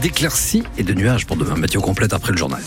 d'éclaircies et de nuages pour demain. Météo complète après le journal.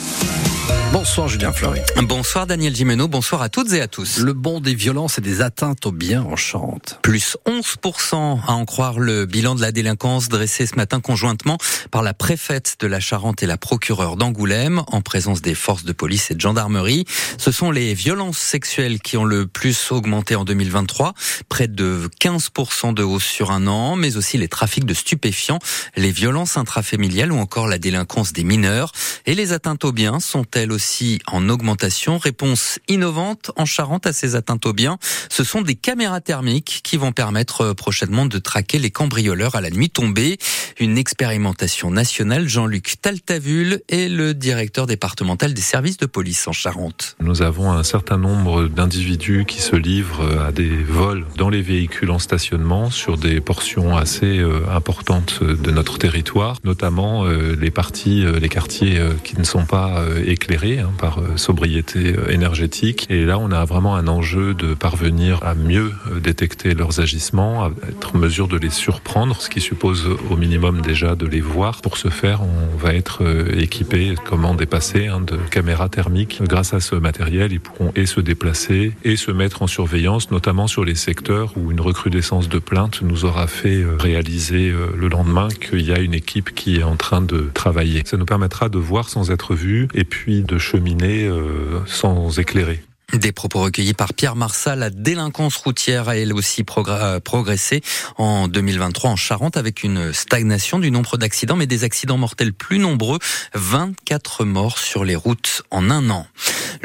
Bonsoir Julien Fleury. Bonsoir Daniel Gimeno, bonsoir à toutes et à tous. Le bond des violences et des atteintes aux biens en Charente. Plus 11% à en croire le bilan de la délinquance dressé ce matin conjointement par la préfète de la Charente et la procureure d'Angoulême en présence des forces de police et de gendarmerie. Ce sont les violences sexuelles qui ont le plus augmenté en 2023, près de 15% de hausse sur un an, mais aussi les trafics de stupéfiants, les violences intrafamiliales ou encore la délinquance des mineurs. Et les atteintes aux biens sont elles aussi en augmentation. Réponse innovante en Charente à ces atteintes aux biens. Ce sont des caméras thermiques qui vont permettre euh, prochainement de traquer les cambrioleurs à la nuit tombée. Une expérimentation nationale. Jean-Luc Taltavul est le directeur départemental des services de police en Charente. Nous avons un certain nombre d'individus qui se livrent à des vols dans les véhicules en stationnement sur des portions assez euh, importantes de notre territoire, notamment euh, les parties, les quartiers qui ne sont pas éclairés Hein, par euh, sobriété euh, énergétique. Et là, on a vraiment un enjeu de parvenir à mieux euh, détecter leurs agissements, à être en mesure de les surprendre, ce qui suppose au minimum déjà de les voir. Pour ce faire, on va être équipé, comment dépasser, hein, de caméras thermiques. Grâce à ce matériel, ils pourront et se déplacer et se mettre en surveillance, notamment sur les secteurs où une recrudescence de plaintes nous aura fait réaliser le lendemain qu'il y a une équipe qui est en train de travailler. Ça nous permettra de voir sans être vu et puis de cheminer euh, sans éclairer. Des propos recueillis par Pierre Marsal. La délinquance routière a elle aussi euh, progressé en 2023 en Charente avec une stagnation du nombre d'accidents, mais des accidents mortels plus nombreux. 24 morts sur les routes en un an.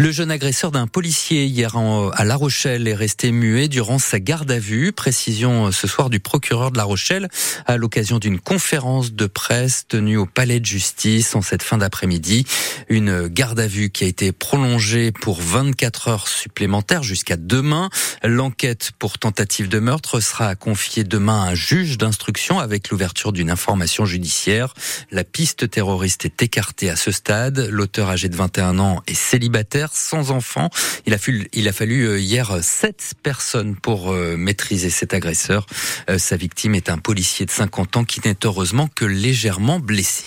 Le jeune agresseur d'un policier hier à La Rochelle est resté muet durant sa garde à vue. Précision euh, ce soir du procureur de La Rochelle à l'occasion d'une conférence de presse tenue au palais de justice en cette fin d'après-midi. Une garde à vue qui a été prolongée pour 24 heures supplémentaires jusqu'à demain. L'enquête pour tentative de meurtre sera confiée demain à un juge d'instruction avec l'ouverture d'une information judiciaire. La piste terroriste est écartée à ce stade. L'auteur âgé de 21 ans est célibataire sans enfant. Il a, fallu, il a fallu euh, hier sept personnes pour euh, maîtriser cet agresseur. Euh, sa victime est un policier de 50 ans qui n'est heureusement que légèrement blessé.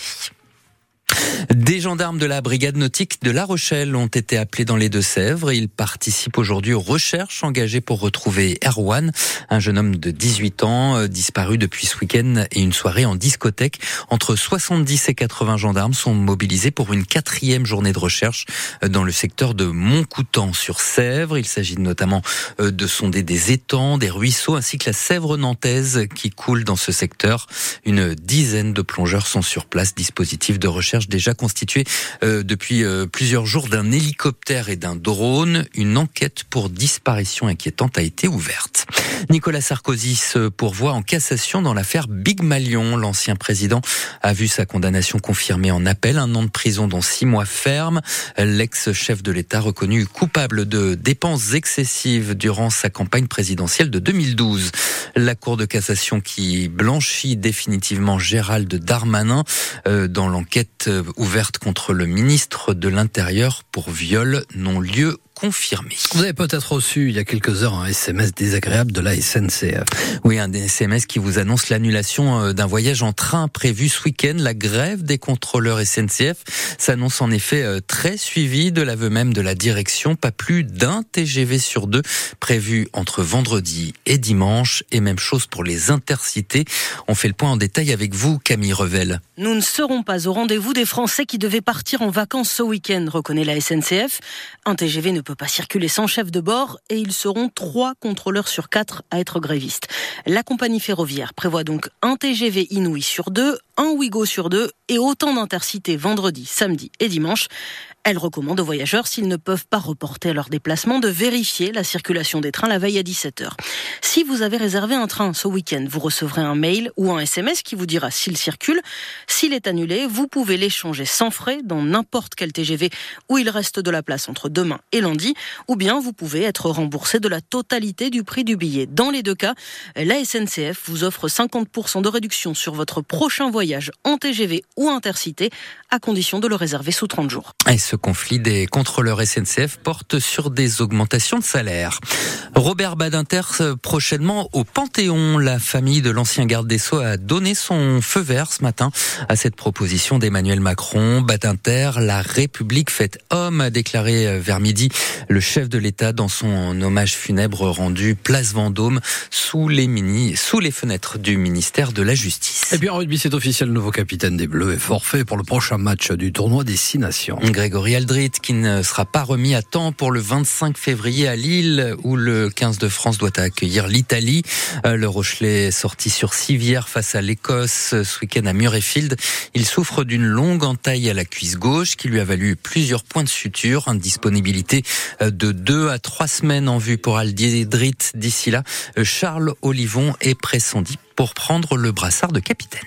Des gendarmes de la brigade nautique de La Rochelle ont été appelés dans les Deux-Sèvres. Ils participent aujourd'hui aux recherches engagées pour retrouver Erwan, un jeune homme de 18 ans euh, disparu depuis ce week-end et une soirée en discothèque. Entre 70 et 80 gendarmes sont mobilisés pour une quatrième journée de recherche euh, dans le secteur de Montcoutan sur Sèvres. Il s'agit notamment euh, de sonder des étangs, des ruisseaux ainsi que la Sèvre nantaise qui coule dans ce secteur. Une dizaine de plongeurs sont sur place, dispositif de recherche déjà constitué euh, depuis euh, plusieurs jours d'un hélicoptère et d'un drone. Une enquête pour disparition inquiétante a été ouverte. Nicolas Sarkozy se pourvoit en cassation dans l'affaire Big Malion. L'ancien président a vu sa condamnation confirmée en appel, un an de prison dont six mois ferme. L'ex-chef de l'État reconnu coupable de dépenses excessives durant sa campagne présidentielle de 2012. La Cour de cassation qui blanchit définitivement Gérald Darmanin euh, dans l'enquête ouverte contre le ministre de l'Intérieur pour viol non lieu confirmé. Vous avez peut-être reçu il y a quelques heures un SMS désagréable de la SNCF. Oui, un SMS qui vous annonce l'annulation euh, d'un voyage en train prévu ce week-end. La grève des contrôleurs SNCF s'annonce en effet euh, très suivie de l'aveu même de la direction. Pas plus d'un TGV sur deux prévu entre vendredi et dimanche. Et même chose pour les intercités. On fait le point en détail avec vous, Camille Revel. Nous ne serons pas au rendez-vous des Français qui devaient partir en vacances ce week-end, reconnaît la SNCF. Un TGV ne peut pas circuler sans chef de bord et ils seront trois contrôleurs sur quatre à être grévistes. La compagnie ferroviaire prévoit donc un TGV Inouï sur deux, un Ouigo sur deux et autant d'intercités vendredi, samedi et dimanche. Elle recommande aux voyageurs, s'ils ne peuvent pas reporter leur déplacement, de vérifier la circulation des trains la veille à 17h. Si vous avez réservé un train ce week-end, vous recevrez un mail ou un SMS qui vous dira s'il circule. S'il est annulé, vous pouvez l'échanger sans frais dans n'importe quel TGV où il reste de la place entre demain et lundi, ou bien vous pouvez être remboursé de la totalité du prix du billet. Dans les deux cas, la SNCF vous offre 50% de réduction sur votre prochain voyage en TGV ou intercité, à condition de le réserver sous 30 jours. Conflit des contrôleurs SNCF porte sur des augmentations de salaire. Robert Badinter prochainement au Panthéon. La famille de l'ancien garde des Sceaux a donné son feu vert ce matin à cette proposition d'Emmanuel Macron. Badinter, la République faite homme, a déclaré vers midi le chef de l'État dans son hommage funèbre rendu place Vendôme sous les mini, sous les fenêtres du ministère de la Justice. Et puis en rugby, c'est officiel, le nouveau capitaine des Bleus est forfait pour le prochain match du tournoi des Six Nations. Grégory Aldrit, qui ne sera pas remis à temps pour le 25 février à Lille, où le 15 de France doit accueillir l'Italie. Euh, le Rochelet est sorti sur civière face à l'Écosse ce week-end à Murrayfield. Il souffre d'une longue entaille à la cuisse gauche qui lui a valu plusieurs points de suture, une disponibilité euh, de deux à trois semaines en vue pour Aldrit. D'ici là, euh, Charles Olivon est pressenti pour prendre le brassard de capitaine.